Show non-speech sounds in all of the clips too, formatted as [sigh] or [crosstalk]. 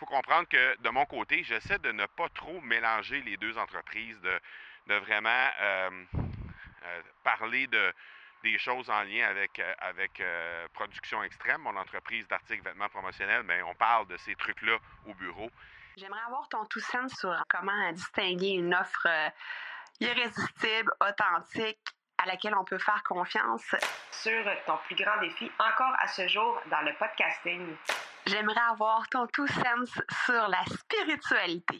faut comprendre que de mon côté, j'essaie de ne pas trop mélanger les deux entreprises, de, vraiment euh, euh, parler de, des choses en lien avec, euh, avec Production Extrême, mon entreprise d'articles vêtements promotionnels, mais on parle de ces trucs-là au bureau. J'aimerais avoir ton tout sens sur comment distinguer une offre irrésistible, authentique, à laquelle on peut faire confiance. Sur ton plus grand défi encore à ce jour dans le podcasting. J'aimerais avoir ton tout sens sur la spiritualité.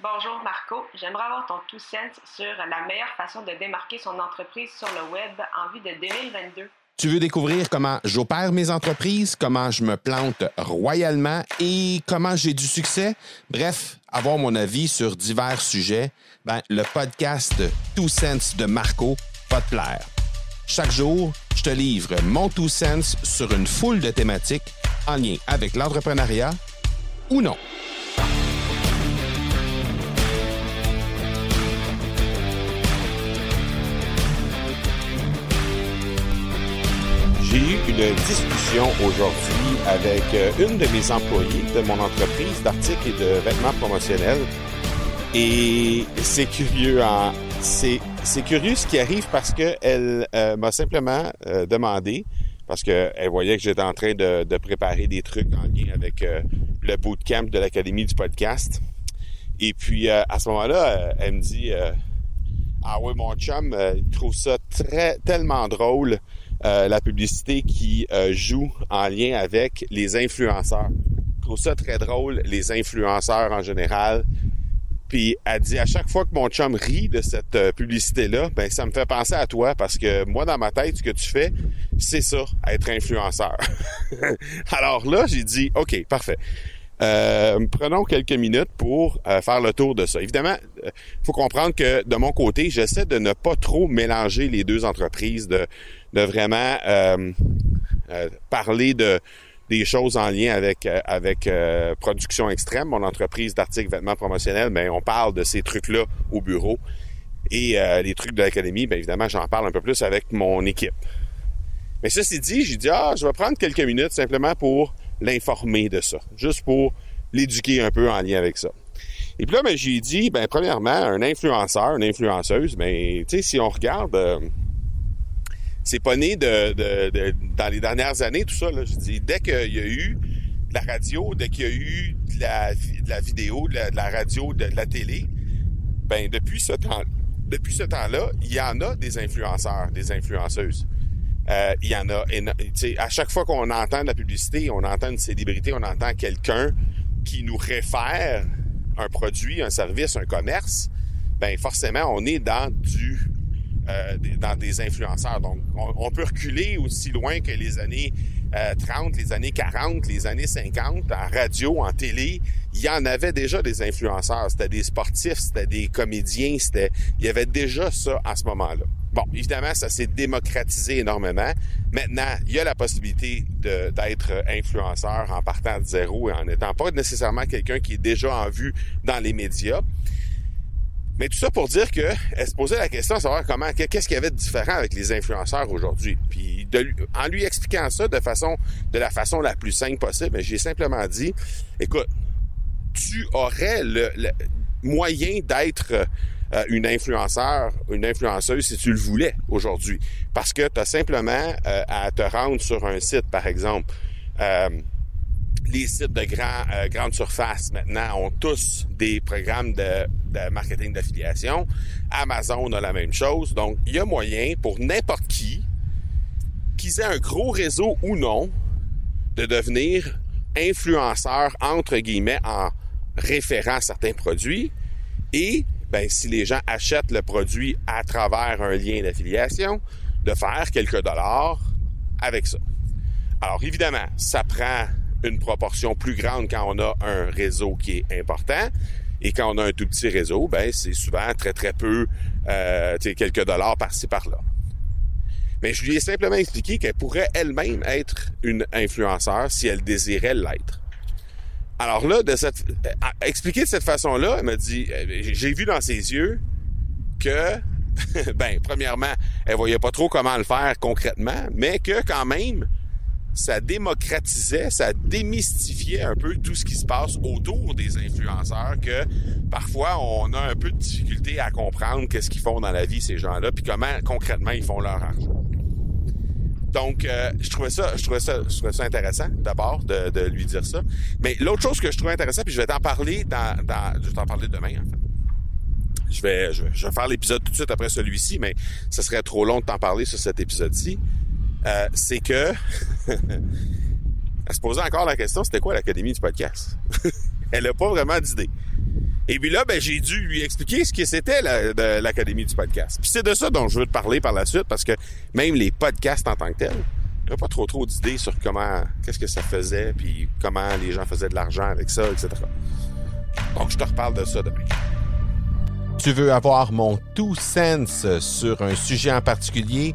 Bonjour Marco, j'aimerais avoir ton tout sens sur la meilleure façon de démarquer son entreprise sur le web en vue de 2022. Tu veux découvrir comment j'opère mes entreprises, comment je me plante royalement et comment j'ai du succès? Bref, avoir mon avis sur divers sujets, ben, le podcast Two Sense de Marco va te plaire. Chaque jour, je te livre mon Two Sense sur une foule de thématiques en lien avec l'entrepreneuriat ou non. J'ai eu une discussion aujourd'hui avec euh, une de mes employées de mon entreprise d'articles et de vêtements promotionnels. Et c'est curieux, hein? C'est, curieux ce qui arrive parce qu'elle euh, m'a simplement euh, demandé parce qu'elle voyait que j'étais en train de, préparer des trucs en lien avec euh, le bootcamp de l'Académie du podcast. Et puis, à ce moment-là, elle me dit Ah oui, mon chum, il trouve ça très tellement drôle, la publicité qui joue en lien avec les influenceurs. Il trouve ça très drôle, les influenceurs en général. Puis elle dit à chaque fois que mon chum rit de cette euh, publicité-là, ben ça me fait penser à toi parce que moi dans ma tête, ce que tu fais, c'est ça, être influenceur. [laughs] Alors là, j'ai dit OK, parfait. Euh, prenons quelques minutes pour euh, faire le tour de ça. Évidemment, il faut comprendre que de mon côté, j'essaie de ne pas trop mélanger les deux entreprises, de, de vraiment parler de des choses en lien avec euh, avec euh, production extrême, mon entreprise d'articles vêtements promotionnels, mais ben, on parle de ces trucs-là au bureau. Et euh, les trucs de l'académie, bien évidemment, j'en parle un peu plus avec mon équipe. Mais ceci dit, j'ai dit ah, je vais prendre quelques minutes simplement pour l'informer de ça, juste pour l'éduquer un peu en lien avec ça. Et puis là, ben, j'ai dit, ben premièrement, un influenceur, une influenceuse, ben tu sais, si on regarde c'est pas né de, dans les dernières années, tout ça. Là, je dis, dès qu'il y a eu de la radio, dès qu'il y a eu de la, vidéo, de la, radio, de, la télé, ben depuis ce temps, depuis ce temps-là, il y en a des influenceurs, des influenceuses. Euh, il y en a. À chaque fois qu'on entend de la publicité, on entend une célébrité, on entend quelqu'un qui nous réfère un produit, un service, un commerce. Ben forcément, on est dans du euh, dans des influenceurs. Donc, on, peut reculer aussi loin que les années 30, euh, les années 40, les années 50, en radio, en télé, il y en avait déjà des influenceurs. C'était des sportifs, c'était des comédiens, c'était, il y avait déjà ça à ce moment-là. Bon, évidemment, ça s'est démocratisé énormément. Maintenant, il y a la possibilité d'être influenceur en partant de zéro et en n'étant pas nécessairement quelqu'un qui est déjà en vue dans les médias. Mais tout ça pour dire que elle se posait la question de savoir comment, qu'est-ce qu'il y avait de différent avec les influenceurs aujourd'hui. Puis en lui expliquant ça de façon, de la façon la plus simple possible, j'ai simplement dit, écoute, tu aurais le, moyen d'être euh, une influenceur, une influenceuse si tu le voulais aujourd'hui. Parce que tu as simplement euh, à te rendre sur un site, par exemple. Euh, les sites de grand, euh, grande surface maintenant ont tous des programmes de, marketing d'affiliation. Amazon a la même chose. Donc, il y a moyen pour n'importe qui, qu'ils aient un gros réseau ou non, de devenir influenceur, entre guillemets, en référant certains produits. Et, ben, si les gens achètent le produit à travers un lien d'affiliation, de faire quelques dollars avec ça. Alors, évidemment, ça prend une proportion plus grande quand on a un réseau qui est important. Et quand on a un tout petit réseau, ben c'est souvent très très peu, euh, quelques dollars par-ci par-là. Mais je lui ai simplement expliqué qu'elle pourrait elle-même être une influenceur si elle désirait l'être. Alors là, de cette, euh, expliquer de cette façon-là, elle m'a dit, euh, j'ai vu dans ses yeux que, [laughs] ben, premièrement, elle voyait pas trop comment le faire concrètement, mais que quand même, ça démocratisait, ça démystifiait un peu tout ce qui se passe autour des influenceurs que parfois on a un peu de difficulté à comprendre qu'est-ce qu'ils font dans la vie ces gens-là puis comment concrètement ils font leur argent. Donc, euh, je trouvais ça, je trouvais ça, je trouvais ça intéressant d'abord de, lui dire ça. Mais l'autre chose que je trouvais intéressant, puis je vais t'en parler dans, je vais t'en parler demain en fait. Je vais faire l'épisode tout de suite après celui-ci, mais ce serait trop long de t'en parler sur cet épisode-ci. Euh, c'est que [laughs] elle se posait encore la question, c'était quoi l'académie du podcast? [laughs] Elle a pas vraiment d'idée. Et puis là, ben, j'ai dû lui expliquer ce que c'était l'Académie du podcast. Puis c'est de ça dont je veux te parler par la suite, parce que même les podcasts en tant que tels, il n'y a pas trop trop d'idées sur comment, qu'est-ce que ça faisait, puis comment les gens faisaient de l'argent avec ça, etc. Donc, je te reparle de ça demain. Tu veux avoir mon tout sens sur un sujet en particulier?